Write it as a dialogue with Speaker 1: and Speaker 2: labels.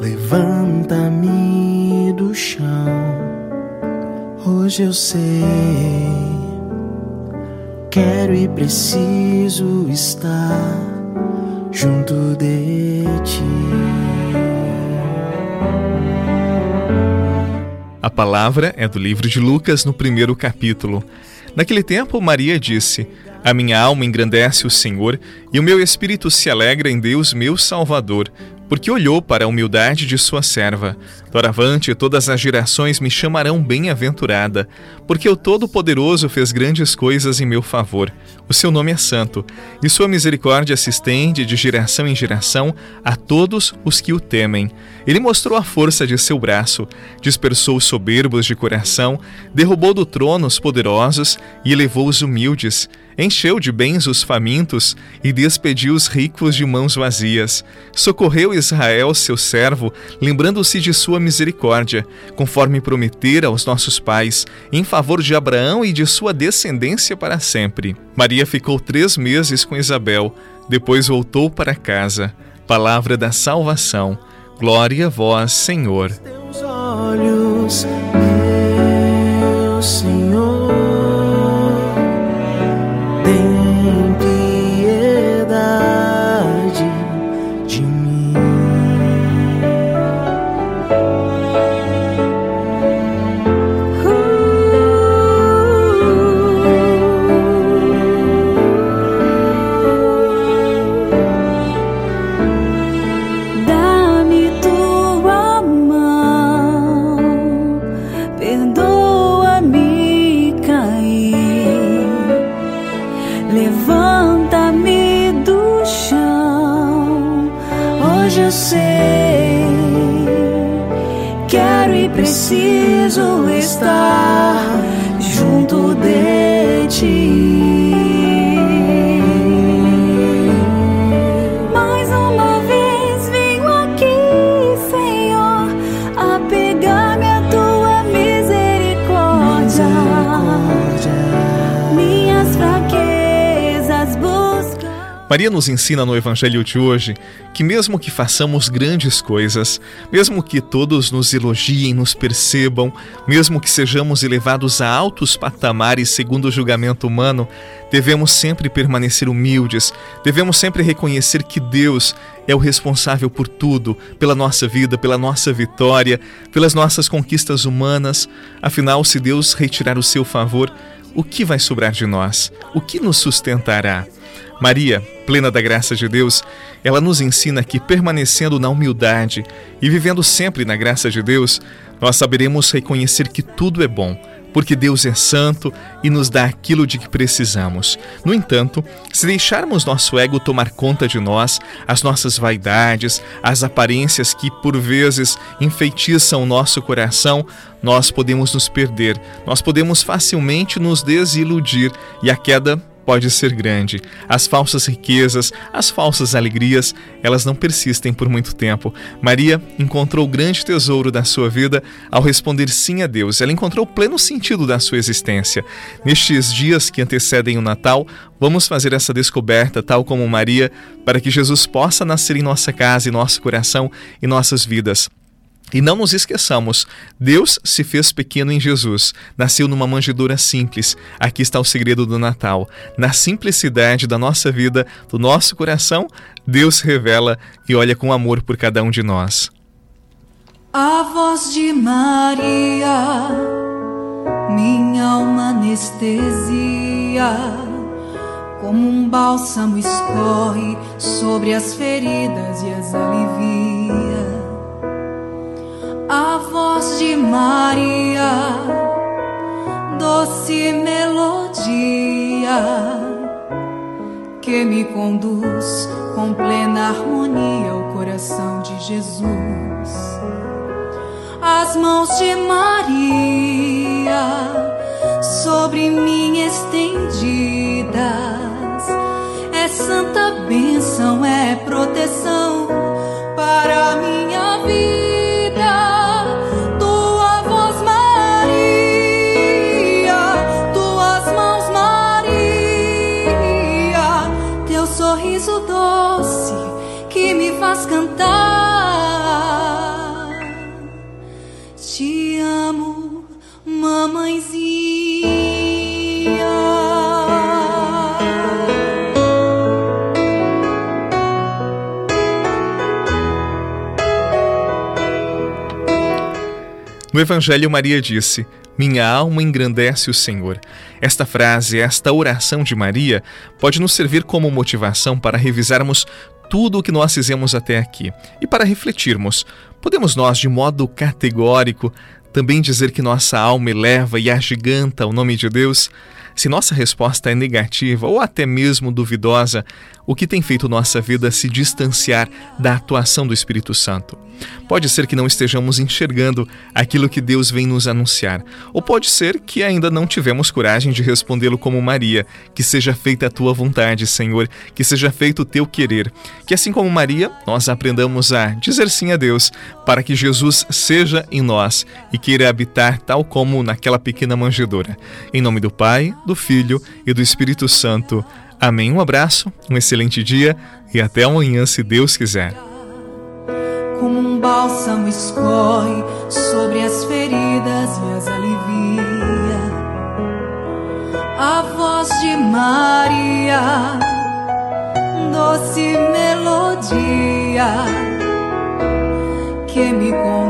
Speaker 1: levanta-me do chão. Hoje eu sei, quero e preciso estar junto de ti.
Speaker 2: A palavra é do livro de Lucas, no primeiro capítulo. Naquele tempo, Maria disse. A minha alma engrandece o Senhor, e o meu espírito se alegra em Deus, meu Salvador, porque olhou para a humildade de sua serva. Doravante, todas as gerações me chamarão bem-aventurada, porque o Todo-Poderoso fez grandes coisas em meu favor. O seu nome é santo, e sua misericórdia se estende de geração em geração a todos os que o temem. Ele mostrou a força de seu braço, dispersou os soberbos de coração, derrubou do trono os poderosos e elevou os humildes encheu de bens os famintos e despediu os ricos de mãos vazias. Socorreu Israel, seu servo, lembrando-se de sua misericórdia, conforme prometera aos nossos pais, em favor de Abraão e de sua descendência para sempre. Maria ficou três meses com Isabel, depois voltou para casa. Palavra da salvação. Glória a vós, Senhor.
Speaker 1: Teus olhos, meu Senhor. tình sei. Quero e preciso estar
Speaker 2: Maria nos ensina no Evangelho de hoje que, mesmo que façamos grandes coisas, mesmo que todos nos elogiem, nos percebam, mesmo que sejamos elevados a altos patamares segundo o julgamento humano, devemos sempre permanecer humildes, devemos sempre reconhecer que Deus é o responsável por tudo, pela nossa vida, pela nossa vitória, pelas nossas conquistas humanas. Afinal, se Deus retirar o seu favor, o que vai sobrar de nós? O que nos sustentará? Maria, plena da graça de Deus, ela nos ensina que permanecendo na humildade e vivendo sempre na graça de Deus, nós saberemos reconhecer que tudo é bom, porque Deus é santo e nos dá aquilo de que precisamos. No entanto, se deixarmos nosso ego tomar conta de nós, as nossas vaidades, as aparências que por vezes enfeitiçam o nosso coração, nós podemos nos perder, nós podemos facilmente nos desiludir e a queda pode ser grande. As falsas riquezas, as falsas alegrias, elas não persistem por muito tempo. Maria encontrou o grande tesouro da sua vida ao responder sim a Deus. Ela encontrou o pleno sentido da sua existência. Nestes dias que antecedem o Natal, vamos fazer essa descoberta, tal como Maria, para que Jesus possa nascer em nossa casa, em nosso coração e nossas vidas. E não nos esqueçamos, Deus se fez pequeno em Jesus, nasceu numa manjedoura simples. Aqui está o segredo do Natal. Na simplicidade da nossa vida, do nosso coração, Deus revela e olha com amor por cada um de nós.
Speaker 3: A voz de Maria, minha alma anestesia, como um bálsamo escorre sobre as feridas e as alivia de Maria, doce melodia que me conduz com plena harmonia ao coração de Jesus. As mãos de Maria sobre mim estendidas, faz cantar. Te amo, mamãezinha.
Speaker 2: No Evangelho, Maria disse: Minha alma engrandece o Senhor. Esta frase, esta oração de Maria, pode nos servir como motivação para revisarmos tudo o que nós fizemos até aqui e para refletirmos. Podemos nós, de modo categórico, também dizer que nossa alma eleva e agiganta o nome de Deus? Se nossa resposta é negativa ou até mesmo duvidosa, o que tem feito nossa vida se distanciar da atuação do Espírito Santo? Pode ser que não estejamos enxergando aquilo que Deus vem nos anunciar, ou pode ser que ainda não tivemos coragem de respondê-lo como Maria, que seja feita a tua vontade, Senhor, que seja feito o teu querer. Que assim como Maria, nós aprendamos a dizer sim a Deus, para que Jesus seja em nós e queira habitar tal como naquela pequena manjedoura. Em nome do Pai, do Filho e do Espírito Santo. Amém. Um abraço, um excelente dia e até amanhã, se Deus quiser.
Speaker 3: Como um bálsamo escorre sobre as feridas e as alivia. A voz de Maria, doce melodia, que me conduz